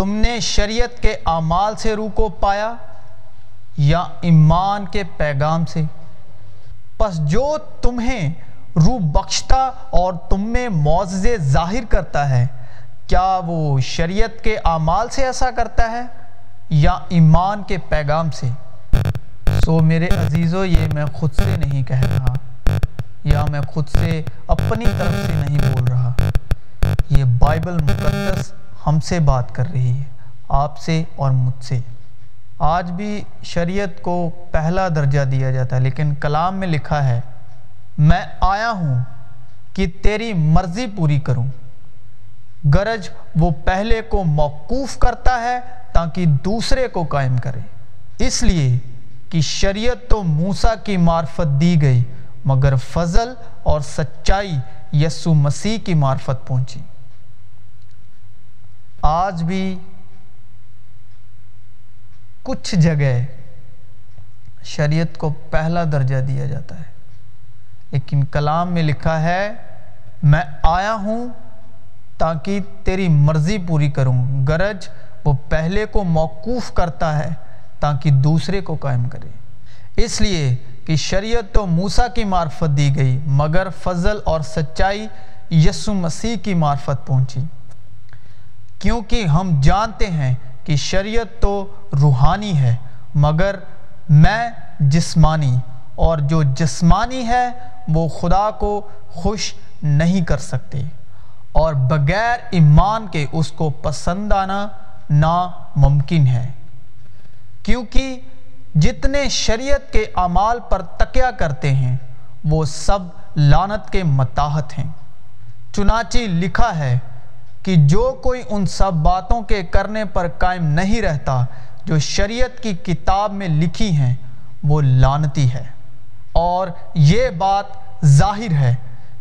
تم نے شریعت کے اعمال سے روح کو پایا یا ایمان کے پیغام سے؟ پس جو تمہیں روح بخشتا اور تم میں معززے ظاہر کرتا ہے، کیا وہ شریعت کے اعمال سے ایسا کرتا ہے یا ایمان کے پیغام سے؟ سو میرے عزیزو، یہ میں خود سے نہیں کہہ رہا، یا میں خود سے اپنی طرف سے نہیں بول رہا۔ یہ بائبل مقدس ہم سے بات کر رہی ہے، آپ سے اور مجھ سے۔ آج بھی شریعت کو پہلا درجہ دیا جاتا ہے، لیکن کلام میں لکھا ہے، میں آیا ہوں کہ تیری مرضی پوری کروں۔ گرج وہ پہلے کو موقوف کرتا ہے تاکہ دوسرے کو قائم کرے۔ اس لیے کہ شریعت تو موسیٰ کی معرفت دی گئی، مگر فضل اور سچائی یسو مسیح کی معرفت پہنچی۔ آج بھی کچھ جگہ شریعت کو پہلا درجہ دیا جاتا ہے۔ لیکن کلام میں لکھا ہے، میں آیا ہوں تاکہ تیری مرضی پوری کروں۔ گرج وہ پہلے کو موقوف کرتا ہے تاکہ دوسرے کو قائم کرے۔ اس لیے کہ شریعت تو موسیٰ کی معرفت دی گئی، مگر فضل اور سچائی یسو مسیح کی معرفت پہنچی۔ کیونکہ ہم جانتے ہیں کہ شریعت تو روحانی ہے، مگر میں جسمانی اور جو جسمانی ہے وہ خدا کو خوش نہیں کر سکتے اور بغیر ایمان کے اس کو پسند آنا ناممکن ہے۔ کیونکہ جتنے شریعت کے اعمال پر تکیہ کرتے ہیں، وہ سب لانت کے متاحت ہیں۔ چنانچہ لکھا ہے کہ جو کوئی ان سب باتوں کے کرنے پر قائم نہیں رہتا جو شریعت کی کتاب میں لکھی ہیں، وہ لانتی ہے۔ اور یہ بات ظاہر ہے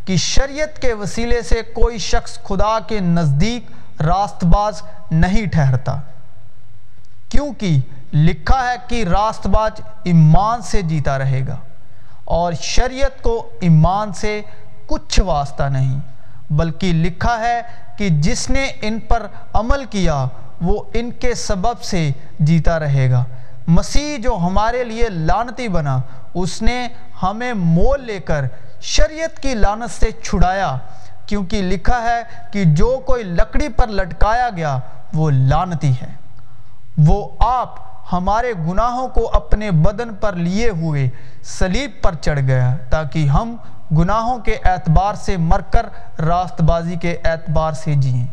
کہ شریعت کے وسیلے سے کوئی شخص خدا کے نزدیک راست باز نہیں ٹھہرتا۔ کیونکہ لکھا ہے کہ راست باز ایمان سے جیتا رہے گا اور شریعت کو ایمان سے کچھ واسطہ نہیں۔ بلکہ لکھا ہے کہ جس نے ان پر عمل کیا، وہ ان کے سبب سے جیتا رہے گا۔ مسیح جو ہمارے لیے لانتی بنا، اس نے ہمیں مول لے کر شریعت کی لانت سے چھڑایا، کیونکہ لکھا ہے کہ جو کوئی لکڑی پر لٹکایا گیا، وہ لانتی ہے۔ وہ آپ ہمارے گناہوں کو اپنے بدن پر لیے ہوئے سلیب پر چڑھ گیا تاکہ ہم گناہوں کے اعتبار سے مر کر راست بازی کے اعتبار سے جئیں۔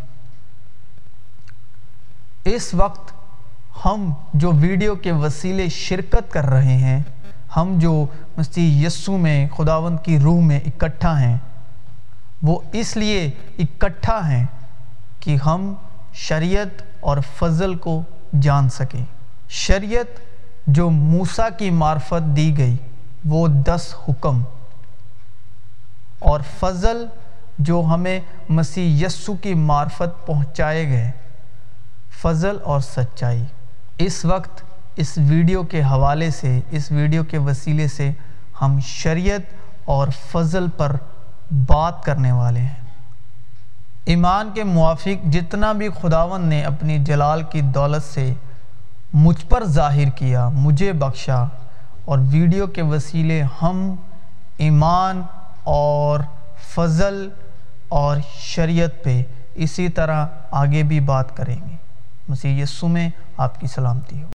اس وقت ہم جو ویڈیو کے وسیلے شرکت کر رہے ہیں، ہم جو مسیح یسو میں، خداوند کی روح میں اکٹھا ہیں، وہ اس لیے اکٹھا ہیں کہ ہم شریعت اور فضل کو جان سکیں۔ شریعت جو موسیٰ کی معرفت دی گئی، وہ دس حکم۔ اور فضل جو ہمیں مسیح یسو کی معرفت پہنچائے گئے، فضل اور سچائی۔ اس وقت، اس ویڈیو کے حوالے سے، اس ویڈیو کے وسیلے سے ہم شریعت اور فضل پر بات کرنے والے ہیں۔ ایمان کے موافق جتنا بھی خداون نے اپنی جلال کی دولت سے مجھ پر ظاہر کیا، مجھے بخشا۔ اور ویڈیو کے وسیلے ہم، ایمان اور فضل اور شریعت پہ اسی طرح آگے بھی بات کریں گے۔ مسیح یسو میں آپ کی سلامتی ہو۔